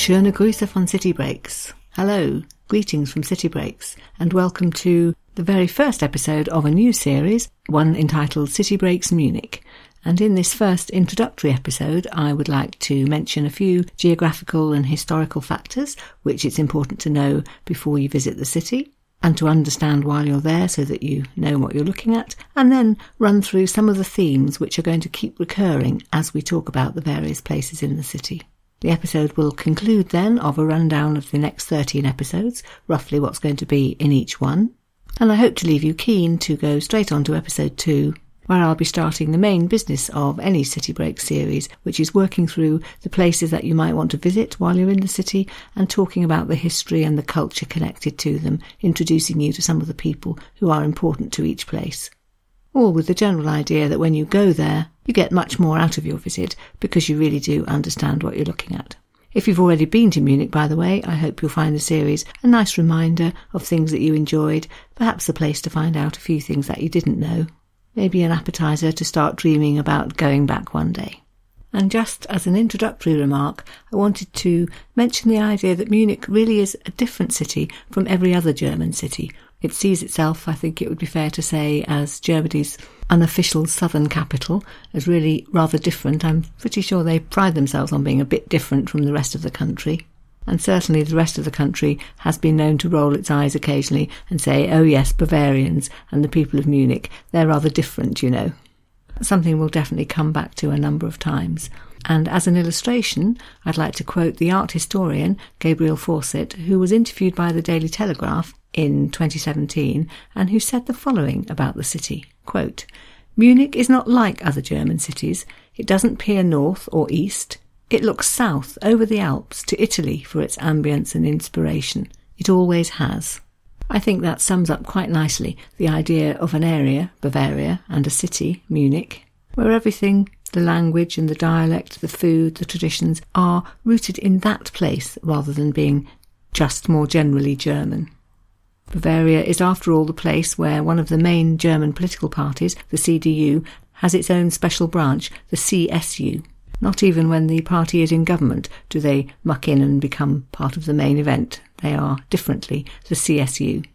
schöne Grüße von City Breaks. Hello, greetings from City Breaks, and welcome to the very first episode of a new series, one entitled City Breaks Munich. And in this first introductory episode, I would like to mention a few geographical and historical factors which it's important to know before you visit the city and to understand while you're there so that you know what you're looking at, and then run through some of the themes which are going to keep recurring as we talk about the various places in the city. The episode will conclude then of a rundown of the next 13 episodes, roughly what's going to be in each one, and I hope to leave you keen to go straight on to episode 2 where I'll be starting the main business of any City Break series, which is working through the places that you might want to visit while you're in the city and talking about the history and the culture connected to them, introducing you to some of the people who are important to each place. All with the general idea that when you go there, you get much more out of your visit because you really do understand what you're looking at. If you've already been to Munich, by the way, I hope you'll find the series a nice reminder of things that you enjoyed, perhaps a place to find out a few things that you didn't know maybe an appetizer to start dreaming about going back one day. And just as an introductory remark, I wanted to mention the idea that Munich really is a different city from every other German city. It sees itself, I think it would be fair to say, as Germany's unofficial southern capital, as really rather different. I'm pretty sure they pride themselves on being a bit different from the rest of the country and certainly the rest of the country has been known to roll its eyes occasionally and say, oh yes, Bavarians and the people of Munich, they're rather different, you know. Something we'll definitely come back to a number of times. And as an illustration, I'd like to quote the art historian Gabriel Fawcett, who was interviewed by the Daily Telegraph in 2017 and who said the following about the city quote, Munich is not like other German cities. It doesn't peer north or east. It looks south over the Alps to Italy for its ambience and inspiration. It always has. I think that sums up quite nicely the idea of an area, Bavaria, and a city, Munich, where everything, the language and the dialect, the food, the traditions, are rooted in that place rather than being just more generally German. Bavaria is, after all, the place where one of the main German political parties, the CDU, has its own special branch, the CSU. Not even when the party is in government do they muck in and become part of the main event. They are differently the CSU.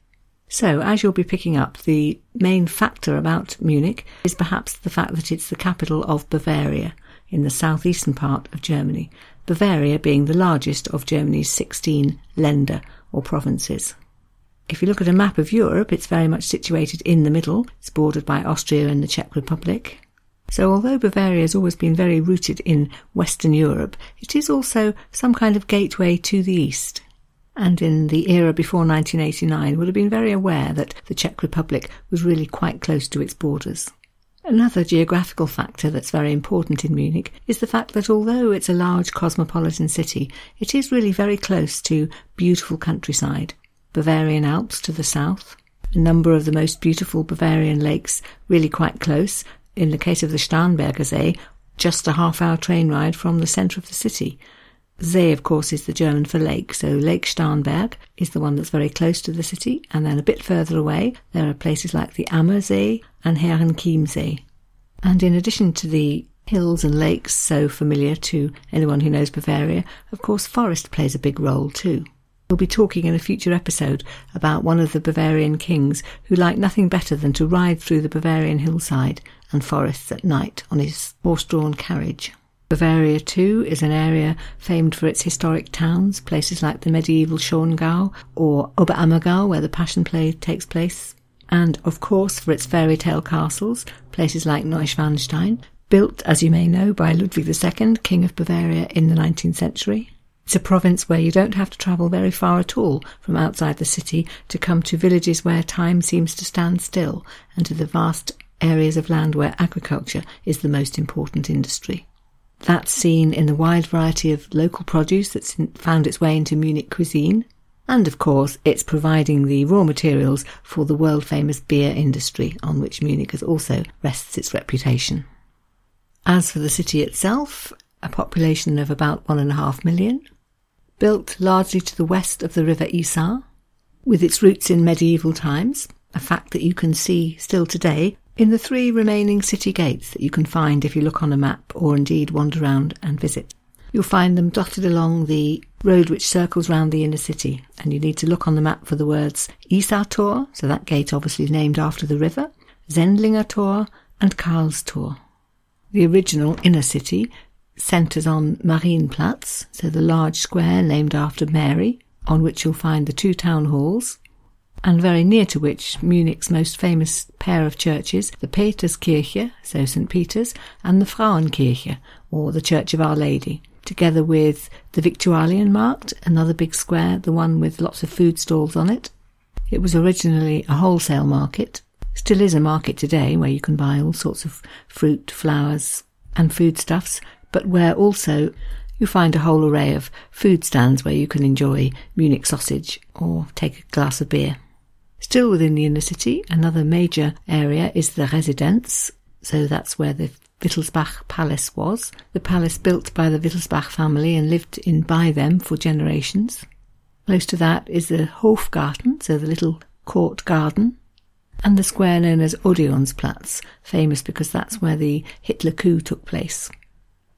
So, as you'll be picking up, the main factor about Munich is perhaps the fact that it's the capital of Bavaria in the southeastern part of Germany, Bavaria being the largest of Germany's 16 Länder or provinces. If you look at a map of Europe, it's very much situated in the middle. It's bordered by Austria and the Czech Republic. So, although Bavaria has always been very rooted in Western Europe, it is also some kind of gateway to the East. And in the era before 1989, would have been very aware that the Czech Republic was really quite close to its borders. Another geographical factor that's very important in Munich is the fact that although it's a large cosmopolitan city, it is really very close to beautiful countryside. Bavarian Alps to the south, a number of the most beautiful Bavarian lakes really quite close, in the case of the Starnberger See, just a half hour train ride from the centre of the city. See, of course, is the German for lake, so Lake Starnberg is the one that's very close to the city, and then a bit further away there are places like the Ammersee and Herrenchiemsee. And in addition to the hills and lakes so familiar to anyone who knows Bavaria, of course, forest plays a big role too. We'll be talking in a future episode about one of the Bavarian kings who liked nothing better than to ride through the Bavarian hillside and forests at night on his horse-drawn carriage. Bavaria, too, is an area famed for its historic towns, places like the medieval Schongau or Oberammergau, where the Passion Play takes place, and, of course, for its fairy tale castles, places like Neuschwanstein, built, as you may know, by Ludwig II, King of Bavaria in the 19th century. It's a province where you don't have to travel very far at all from outside the city to come to villages where time seems to stand still and to the vast areas of land where agriculture is the most important industry. That's seen in the wide variety of local produce that's found its way into Munich cuisine. And of course, it's providing the raw materials for the world famous beer industry on which Munich has also rests its reputation. As for the city itself, a population of about one and a half million, built largely to the west of the river Isar, with its roots in medieval times, a fact that you can see still today in the three remaining city gates that you can find if you look on a map or indeed wander around and visit. You'll find them dotted along the road which circles round the inner city, and you need to look on the map for the words Isartor, so that gate obviously named after the river, Sendlinger Tor, and Karlstor. The original inner city centres on Marienplatz, so the large square named after Mary, on which you'll find the two town halls, and very near to which Munich's most famous pair of churches, the Peterskirche, so St. Peter's, and the Frauenkirche, or the Church of Our Lady, together with the Viktualienmarkt, another big square, the one with lots of food stalls on it. It was originally a wholesale market, still is a market today where you can buy all sorts of fruit, flowers, and foodstuffs, but where also you find a whole array of food stands where you can enjoy Munich sausage or take a glass of beer. Still within the inner city, another major area is the Residenz, so that's where the Wittelsbach Palace was, the palace built by the Wittelsbach family and lived in by them for generations. Close to that is the Hofgarten, so the little court garden, and the square known as Odeonsplatz, famous because that's where the Hitler coup took place.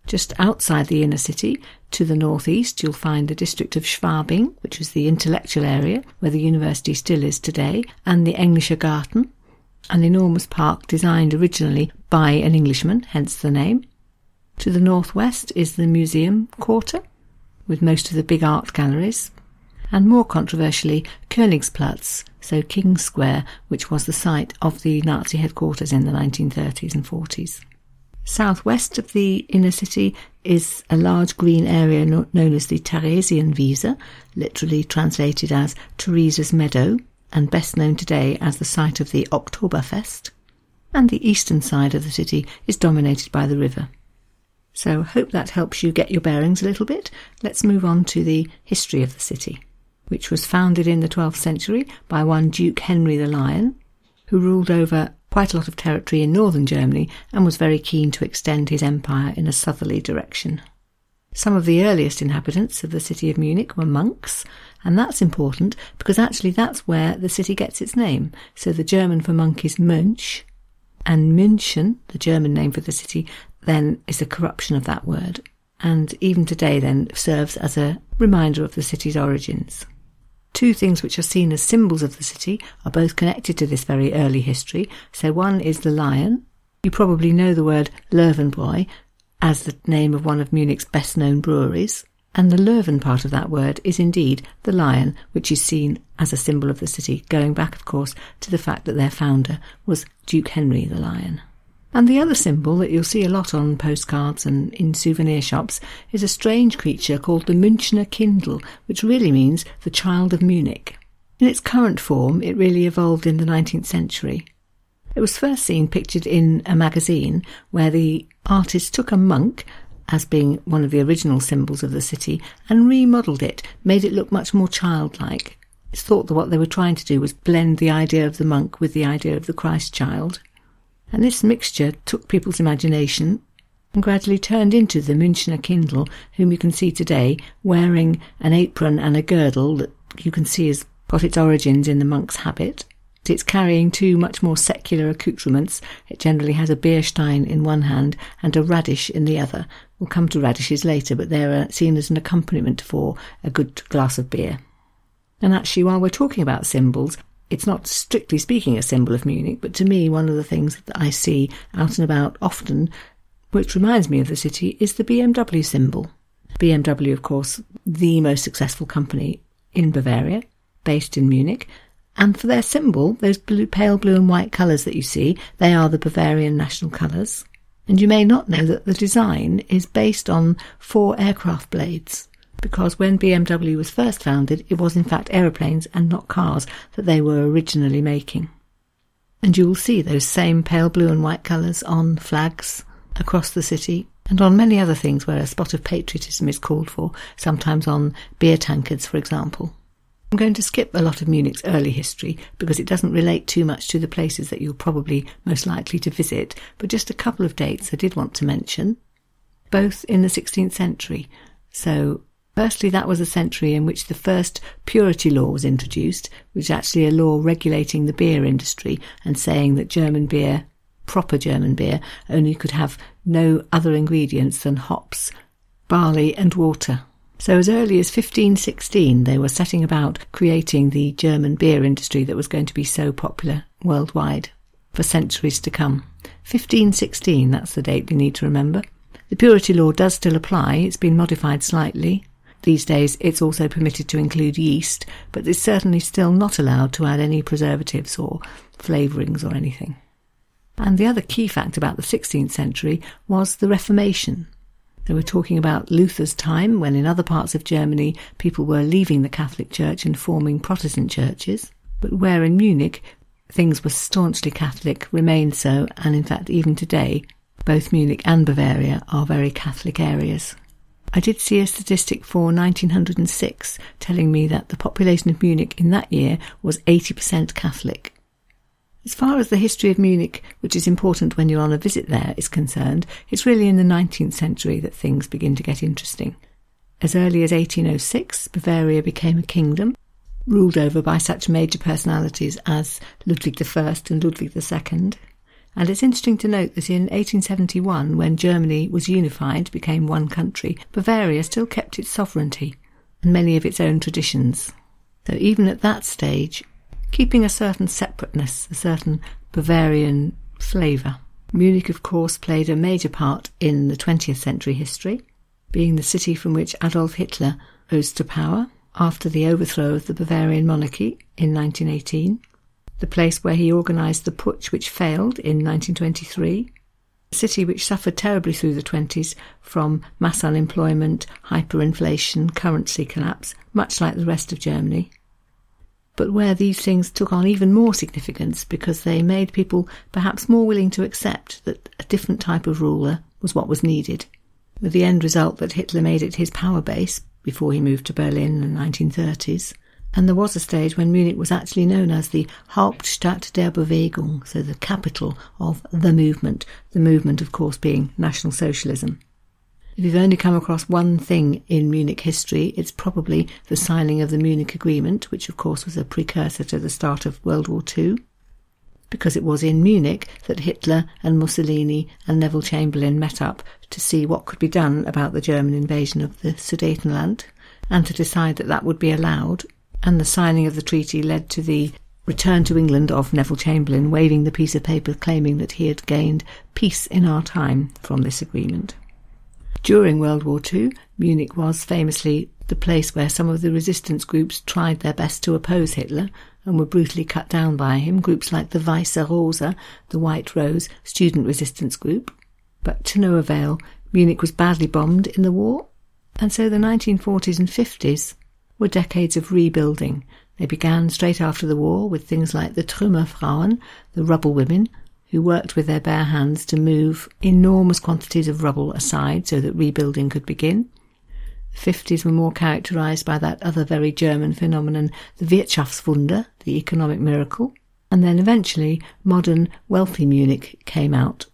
Just outside the inner city, to the northeast, you'll find the district of Schwabing, which was the intellectual area where the university still is today, and the Englischer Garten, an enormous park designed originally by an Englishman, hence the name. To the northwest is the museum quarter, with most of the big art galleries, and more controversially, Königsplatz, so King's Square, which was the site of the Nazi headquarters in the 1930s and 40s. Southwest of the inner city is a large green area known as the Theresian Theresienwiese, literally translated as Teresa's Meadow, and best known today as the site of the Oktoberfest. And the eastern side of the city is dominated by the river. So, hope that helps you get your bearings a little bit. Let's move on to the history of the city, which was founded in the 12th century by one Duke Henry the Lion, who ruled over quite a lot of territory in northern Germany and was very keen to extend his empire in a southerly direction. Some of the earliest inhabitants of the city of Munich were monks, and that's important because actually that's where the city gets its name. So the German for monk is Mönch, and München, the German name for the city, then is a corruption of that word, and even today then serves as a reminder of the city's origins. Two things which are seen as symbols of the city are both connected to this very early history. So one is the lion. You probably know the word Löwenbräu as the name of one of Munich's best known breweries. And the Löwen part of that word is indeed the lion, which is seen as a symbol of the city, going back, of course, to the fact that their founder was Duke Henry the Lion. And the other symbol that you'll see a lot on postcards and in souvenir shops is a strange creature called the Münchner Kindl, which really means the child of Munich. In its current form, it really evolved in the 19th century. It was first seen pictured in a magazine where the artist took a monk as being one of the original symbols of the city and remodelled it, made it look much more childlike. It's thought that what they were trying to do was blend the idea of the monk with the idea of the Christ child. And this mixture took people's imagination and gradually turned into the Münchner Kindl, whom you can see today wearing an apron and a girdle that you can see has got its origins in the monk's habit. It's carrying two much more secular accoutrements. It generally has a beer stein in one hand and a radish in the other. We'll come to radishes later, but they're uh, seen as an accompaniment for a good glass of beer. And actually, while we're talking about symbols, it's not strictly speaking a symbol of Munich, but to me, one of the things that I see out and about often, which reminds me of the city, is the BMW symbol. BMW, of course, the most successful company in Bavaria, based in Munich. And for their symbol, those blue, pale blue and white colours that you see, they are the Bavarian national colours. And you may not know that the design is based on four aircraft blades because when BMW was first founded, it was in fact aeroplanes and not cars that they were originally making. And you will see those same pale blue and white colours on flags across the city and on many other things where a spot of patriotism is called for, sometimes on beer tankards, for example. I'm going to skip a lot of Munich's early history because it doesn't relate too much to the places that you're probably most likely to visit, but just a couple of dates I did want to mention, both in the 16th century. So Firstly, that was a century in which the first purity law was introduced, which is actually a law regulating the beer industry and saying that German beer, proper German beer, only could have no other ingredients than hops, barley, and water. So, as early as 1516, they were setting about creating the German beer industry that was going to be so popular worldwide for centuries to come. 1516, that's the date we need to remember. The purity law does still apply, it's been modified slightly. These days, it's also permitted to include yeast, but it's certainly still not allowed to add any preservatives or flavourings or anything. And the other key fact about the 16th century was the Reformation. They were talking about Luther's time, when in other parts of Germany people were leaving the Catholic Church and forming Protestant churches, but where in Munich things were staunchly Catholic, remained so, and in fact, even today, both Munich and Bavaria are very Catholic areas. I did see a statistic for 1906 telling me that the population of Munich in that year was 80% Catholic. As far as the history of Munich, which is important when you're on a visit there, is concerned, it's really in the 19th century that things begin to get interesting. As early as 1806, Bavaria became a kingdom, ruled over by such major personalities as Ludwig I and Ludwig II. And it's interesting to note that in 1871, when Germany was unified, became one country, Bavaria still kept its sovereignty and many of its own traditions. So even at that stage, keeping a certain separateness, a certain Bavarian flavour. Munich, of course, played a major part in the 20th century history, being the city from which Adolf Hitler rose to power after the overthrow of the Bavarian monarchy in 1918, the place where he organised the putsch which failed in 1923, a city which suffered terribly through the 20s from mass unemployment, hyperinflation, currency collapse, much like the rest of Germany, but where these things took on even more significance because they made people perhaps more willing to accept that a different type of ruler was what was needed, with the end result that Hitler made it his power base before he moved to Berlin in the 1930s. And there was a stage when Munich was actually known as the Hauptstadt der Bewegung, so the capital of the movement, the movement, of course, being National Socialism. If you've only come across one thing in Munich history, it's probably the signing of the Munich Agreement, which of course was a precursor to the start of World War II, because it was in Munich that Hitler and Mussolini and Neville Chamberlain met up to see what could be done about the German invasion of the Sudetenland and to decide that that would be allowed. And the signing of the treaty led to the return to England of Neville Chamberlain, waving the piece of paper claiming that he had gained peace in our time from this agreement. During World War II, Munich was famously the place where some of the resistance groups tried their best to oppose Hitler and were brutally cut down by him, groups like the Weiße Rose, the White Rose student resistance group. But to no avail, Munich was badly bombed in the war, and so the 1940s and 50s were decades of rebuilding. They began straight after the war with things like the Trümmerfrauen, the rubble women, who worked with their bare hands to move enormous quantities of rubble aside so that rebuilding could begin. The 50s were more characterized by that other very German phenomenon, the Wirtschaftswunder, the economic miracle. And then eventually, modern, wealthy Munich came out,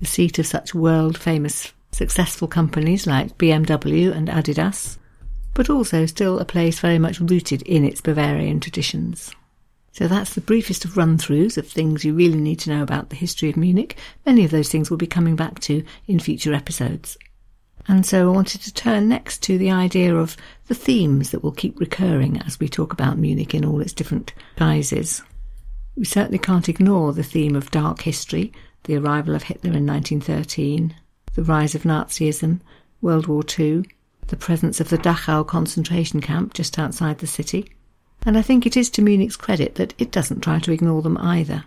the seat of such world famous successful companies like BMW and Adidas, but also still a place very much rooted in its Bavarian traditions. So that's the briefest of run throughs of things you really need to know about the history of Munich. Many of those things we'll be coming back to in future episodes. And so I wanted to turn next to the idea of the themes that will keep recurring as we talk about Munich in all its different guises. We certainly can't ignore the theme of dark history, the arrival of Hitler in 1913, the rise of Nazism, World War II, the presence of the Dachau concentration camp just outside the city, and I think it is to Munich's credit that it doesn't try to ignore them either.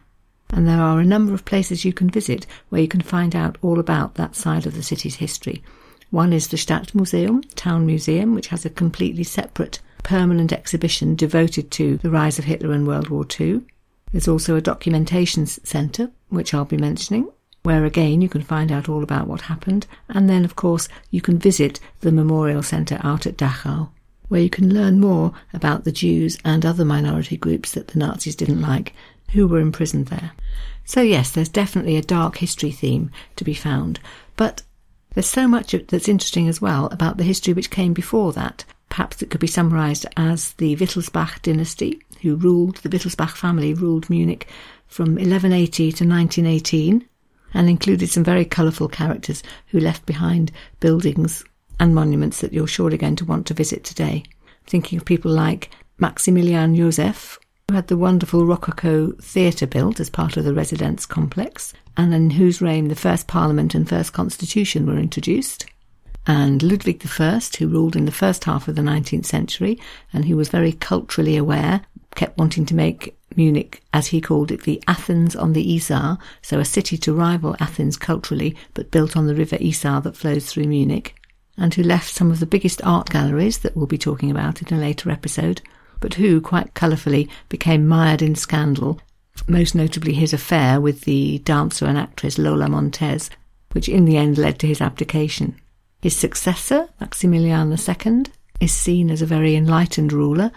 And there are a number of places you can visit where you can find out all about that side of the city's history. One is the Stadtmuseum, Town Museum, which has a completely separate permanent exhibition devoted to the rise of Hitler and World War II. There's also a documentation centre, which I'll be mentioning, where again you can find out all about what happened. And then, of course, you can visit the Memorial Centre out at Dachau where you can learn more about the Jews and other minority groups that the Nazis didn't like who were imprisoned there. So, yes, there's definitely a dark history theme to be found, but there's so much that's interesting as well about the history which came before that. Perhaps it could be summarised as the Wittelsbach dynasty, who ruled, the Wittelsbach family ruled Munich from 1180 to 1918 and included some very colourful characters who left behind buildings and monuments that you're surely going to want to visit today. Thinking of people like Maximilian Joseph, who had the wonderful Rococo theatre built as part of the residence complex, and in whose reign the first Parliament and first Constitution were introduced. And Ludwig I, who ruled in the first half of the 19th century, and who was very culturally aware, kept wanting to make Munich, as he called it, the Athens on the Isar, so a city to rival Athens culturally, but built on the river Isar that flows through Munich, and who left some of the biggest art galleries that we'll be talking about in a later episode, but who, quite colourfully, became mired in scandal, most notably his affair with the dancer and actress Lola Montez, which in the end led to his abdication. His successor, Maximilian II, is seen as a very enlightened ruler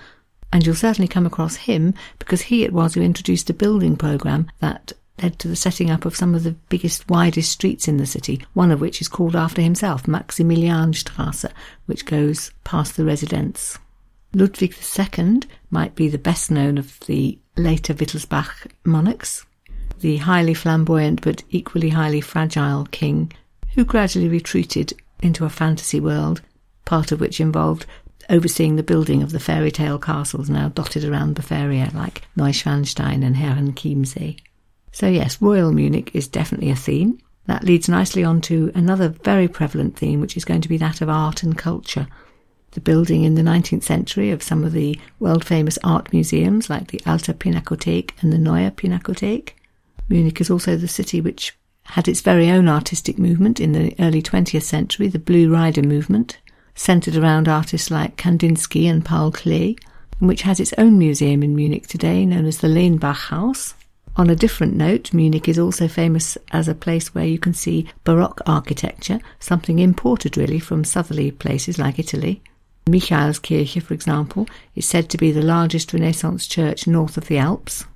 and you'll certainly come across him because he it was who introduced a building programme that led to the setting up of some of the biggest, widest streets in the city, one of which is called after himself, Maximilianstrasse, which goes past the residence. Ludwig II might be the best known of the later Wittelsbach monarchs, the highly flamboyant but equally highly fragile king who gradually retreated into a fantasy world, part of which involved overseeing the building of the fairy tale castles now dotted around Bavaria like Neuschwanstein and Herrenchiemsee. So yes, Royal Munich is definitely a theme. That leads nicely on to another very prevalent theme, which is going to be that of art and culture. The building in the 19th century of some of the world famous art museums like the Alte Pinakothek and the Neue Pinakothek. Munich is also the city which had its very own artistic movement in the early 20th century, the Blue Rider movement, centred around artists like Kandinsky and Paul Klee, and which has its own museum in Munich today known as the Lenbach House. On a different note, Munich is also famous as a place where you can see Baroque architecture, something imported really from southerly places like Italy. Michaelskirche, for example, is said to be the largest Renaissance church north of the Alps.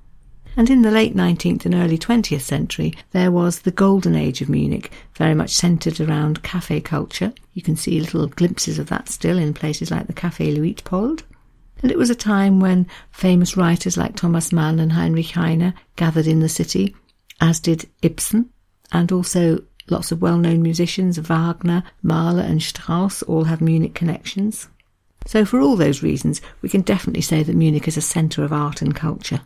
And in the late 19th and early 20th century, there was the golden age of Munich, very much centred around cafe culture. You can see little glimpses of that still in places like the Café Luitpold. And it was a time when famous writers like Thomas Mann and Heinrich Heine gathered in the city, as did Ibsen, and also lots of well known musicians, Wagner, Mahler, and Strauss all have Munich connections. So, for all those reasons, we can definitely say that Munich is a centre of art and culture.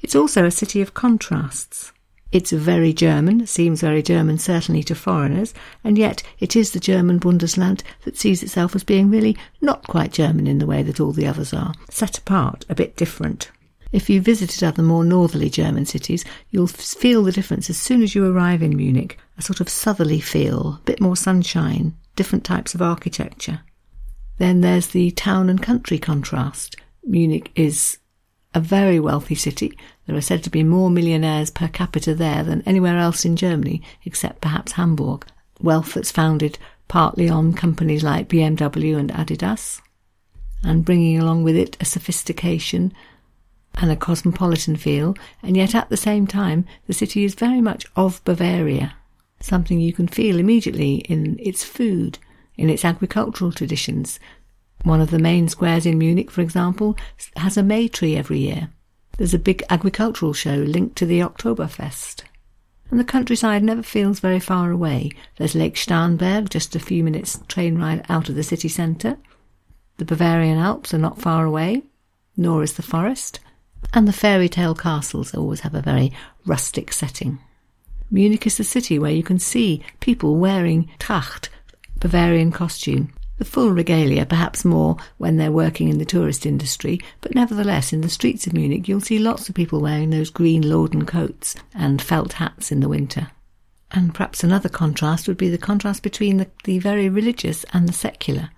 It's also a city of contrasts. It's very German, seems very German certainly to foreigners, and yet it is the German Bundesland that sees itself as being really not quite German in the way that all the others are, set apart, a bit different. If you visited other more northerly German cities, you'll feel the difference as soon as you arrive in Munich, a sort of southerly feel, a bit more sunshine, different types of architecture. Then there's the town and country contrast. Munich is a very wealthy city. There are said to be more millionaires per capita there than anywhere else in Germany, except perhaps Hamburg. Wealth that's founded partly on companies like BMW and Adidas, and bringing along with it a sophistication and a cosmopolitan feel, and yet at the same time, the city is very much of Bavaria, something you can feel immediately in its food, in its agricultural traditions, one of the main squares in Munich, for example, has a May tree every year. There's a big agricultural show linked to the Oktoberfest. And the countryside never feels very far away. There's Lake Starnberg, just a few minutes train ride out of the city centre. The Bavarian Alps are not far away, nor is the forest. And the fairy tale castles always have a very rustic setting. Munich is the city where you can see people wearing Tracht, Bavarian costume, the full regalia, perhaps more when they're working in the tourist industry, but nevertheless, in the streets of Munich, you'll see lots of people wearing those green Loden coats and felt hats in the winter. And perhaps another contrast would be the contrast between the, the very religious and the secular.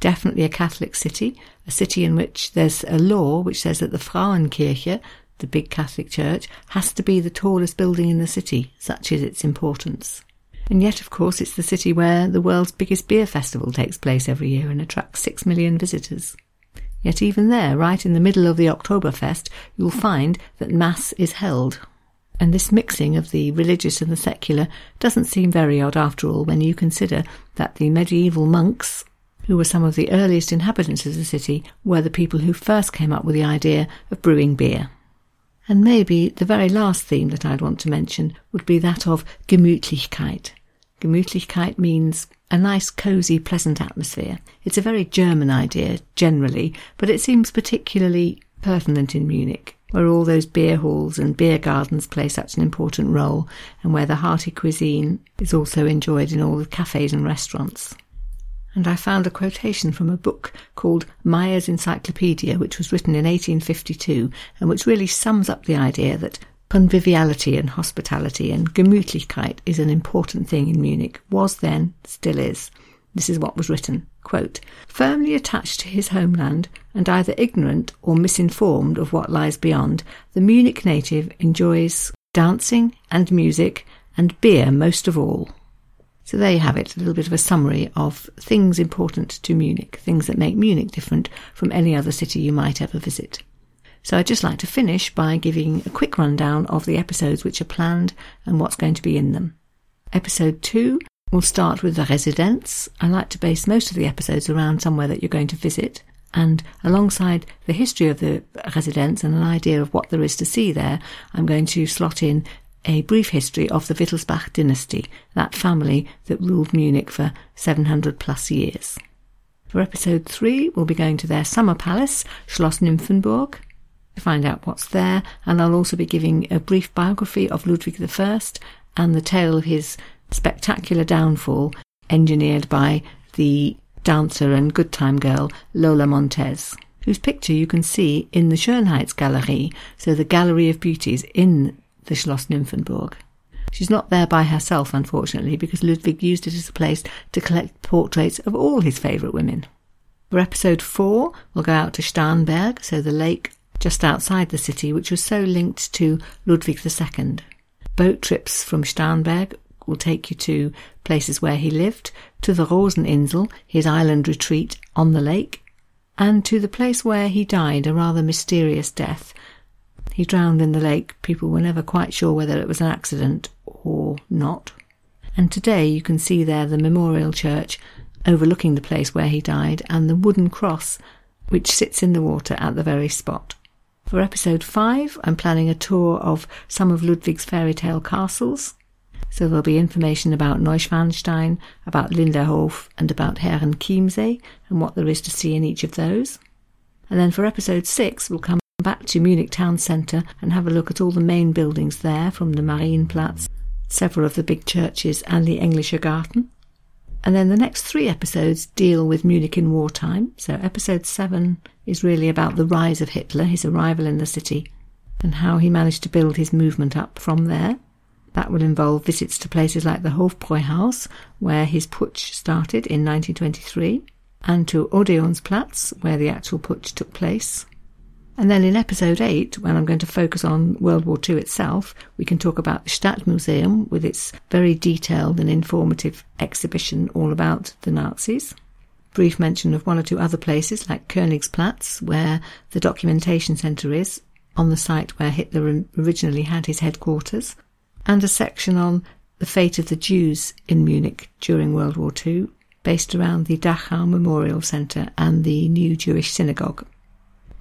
Definitely a Catholic city, a city in which there's a law which says that the Frauenkirche, the big Catholic church, has to be the tallest building in the city, such is its importance. And yet, of course, it's the city where the world's biggest beer festival takes place every year and attracts six million visitors. Yet even there, right in the middle of the Oktoberfest, you'll find that Mass is held. And this mixing of the religious and the secular doesn't seem very odd after all when you consider that the medieval monks, who were some of the earliest inhabitants of the city, were the people who first came up with the idea of brewing beer. And maybe the very last theme that I'd want to mention would be that of Gemütlichkeit. Gemütlichkeit means a nice, cosy, pleasant atmosphere. It's a very German idea, generally, but it seems particularly pertinent in Munich, where all those beer halls and beer gardens play such an important role, and where the hearty cuisine is also enjoyed in all the cafes and restaurants. And I found a quotation from a book called Meyer's Encyclopedia, which was written in 1852, and which really sums up the idea that Conviviality and hospitality and Gemütlichkeit is an important thing in Munich, was then, still is. This is what was written. Quote, Firmly attached to his homeland and either ignorant or misinformed of what lies beyond, the Munich native enjoys dancing and music and beer most of all. So there you have it, a little bit of a summary of things important to Munich, things that make Munich different from any other city you might ever visit. So I'd just like to finish by giving a quick rundown of the episodes which are planned and what's going to be in them. Episode 2 will start with the Residenz. I like to base most of the episodes around somewhere that you're going to visit. And alongside the history of the Residenz and an idea of what there is to see there, I'm going to slot in a brief history of the Wittelsbach dynasty, that family that ruled Munich for 700 plus years. For episode 3, we'll be going to their summer palace, Schloss Nymphenburg, to find out what's there, and I'll also be giving a brief biography of Ludwig I and the tale of his spectacular downfall, engineered by the dancer and good time girl Lola Montez, whose picture you can see in the Schönheitsgalerie, so the Gallery of Beauties in the Schloss Nymphenburg. She's not there by herself, unfortunately, because Ludwig used it as a place to collect portraits of all his favourite women. For episode four, we'll go out to Starnberg, so the lake just outside the city, which was so linked to Ludwig II. Boat trips from Starnberg will take you to places where he lived, to the Roseninsel, his island retreat on the lake, and to the place where he died, a rather mysterious death. He drowned in the lake. People were never quite sure whether it was an accident or not. And today you can see there the memorial church overlooking the place where he died and the wooden cross which sits in the water at the very spot. For episode 5, I'm planning a tour of some of Ludwig's fairy tale castles. So there'll be information about Neuschwanstein, about Linderhof, and about Herrenchiemsee, and what there is to see in each of those. And then for episode 6, we'll come back to Munich town centre and have a look at all the main buildings there, from the Marienplatz, several of the big churches, and the Englischer Garten. And then the next three episodes deal with Munich in wartime. So episode seven is really about the rise of Hitler, his arrival in the city, and how he managed to build his movement up from there. That will involve visits to places like the Hofbräuhaus, where his putsch started in 1923, and to Odeonsplatz, where the actual putsch took place. And then in episode 8, when I'm going to focus on World War II itself, we can talk about the Stadtmuseum with its very detailed and informative exhibition all about the Nazis. Brief mention of one or two other places like Königsplatz, where the documentation centre is, on the site where Hitler originally had his headquarters, and a section on the fate of the Jews in Munich during World War II, based around the Dachau Memorial Centre and the new Jewish synagogue.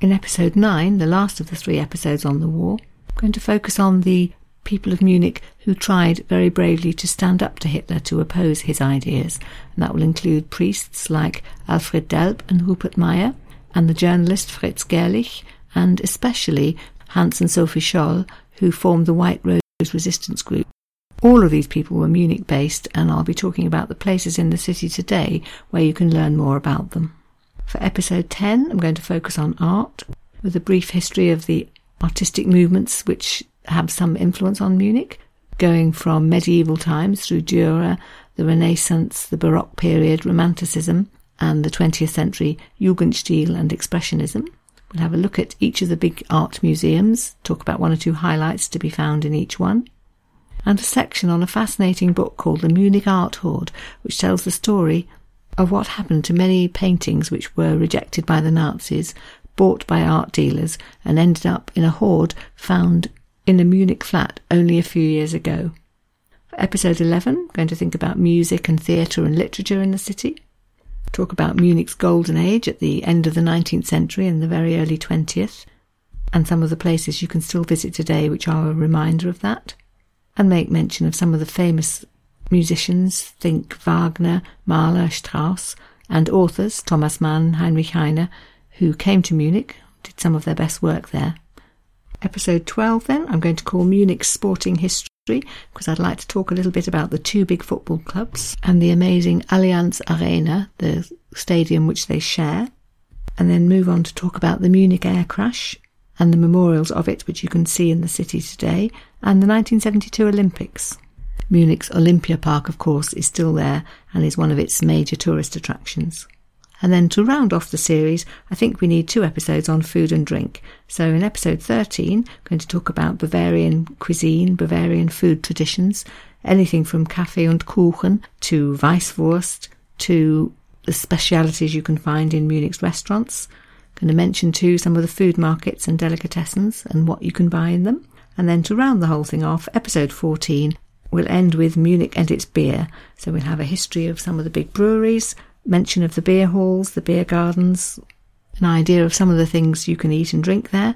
In episode 9, the last of the three episodes on the war, I'm going to focus on the people of Munich who tried very bravely to stand up to Hitler to oppose his ideas. And that will include priests like Alfred Delp and Rupert Mayer, and the journalist Fritz Gerlich, and especially Hans and Sophie Scholl, who formed the White Rose Resistance Group. All of these people were Munich based, and I'll be talking about the places in the city today where you can learn more about them. For episode 10, I'm going to focus on art with a brief history of the artistic movements which have some influence on Munich, going from medieval times through Dürer, the Renaissance, the Baroque period, Romanticism, and the 20th century Jugendstil and Expressionism. We'll have a look at each of the big art museums, talk about one or two highlights to be found in each one, and a section on a fascinating book called The Munich Art Hoard, which tells the story of what happened to many paintings which were rejected by the Nazis, bought by art dealers, and ended up in a hoard found in a Munich flat only a few years ago. For episode 11, I'm going to think about music and theatre and literature in the city. Talk about Munich's golden age at the end of the 19th century and the very early 20th, and some of the places you can still visit today which are a reminder of that. And make mention of some of the famous musicians, think Wagner, Mahler, Strauss, and authors, Thomas Mann, Heinrich Heine, who came to Munich, did some of their best work there. Episode 12, then, I'm going to call Munich's sporting history because I'd like to talk a little bit about the two big football clubs and the amazing Allianz Arena, the stadium which they share, and then move on to talk about the Munich air crash and the memorials of it which you can see in the city today, and the 1972 Olympics. Munich's Olympia Park, of course, is still there and is one of its major tourist attractions. And then to round off the series, I think we need two episodes on food and drink. So in episode 13, I'm going to talk about Bavarian cuisine, Bavarian food traditions, anything from Kaffee und Kuchen to Weisswurst to the specialities you can find in Munich's restaurants. I'm going to mention too some of the food markets and delicatessens and what you can buy in them. And then to round the whole thing off, episode 14 will end with Munich and its beer. So we'll have a history of some of the big breweries, mention of the beer halls, the beer gardens, an idea of some of the things you can eat and drink there,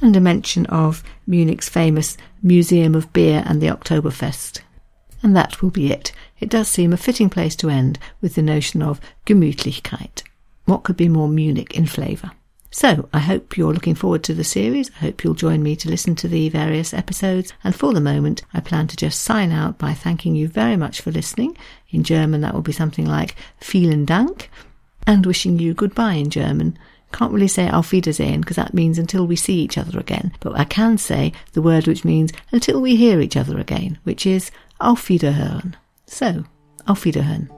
and a mention of Munich's famous Museum of Beer and the Oktoberfest. And that will be it. It does seem a fitting place to end with the notion of Gemütlichkeit. What could be more Munich in flavour? So, I hope you're looking forward to the series. I hope you'll join me to listen to the various episodes. And for the moment, I plan to just sign out by thanking you very much for listening. In German, that will be something like vielen Dank, and wishing you goodbye in German. Can't really say auf Wiedersehen because that means until we see each other again. But I can say the word which means until we hear each other again, which is auf Wiederhören. So, auf Wiederhören.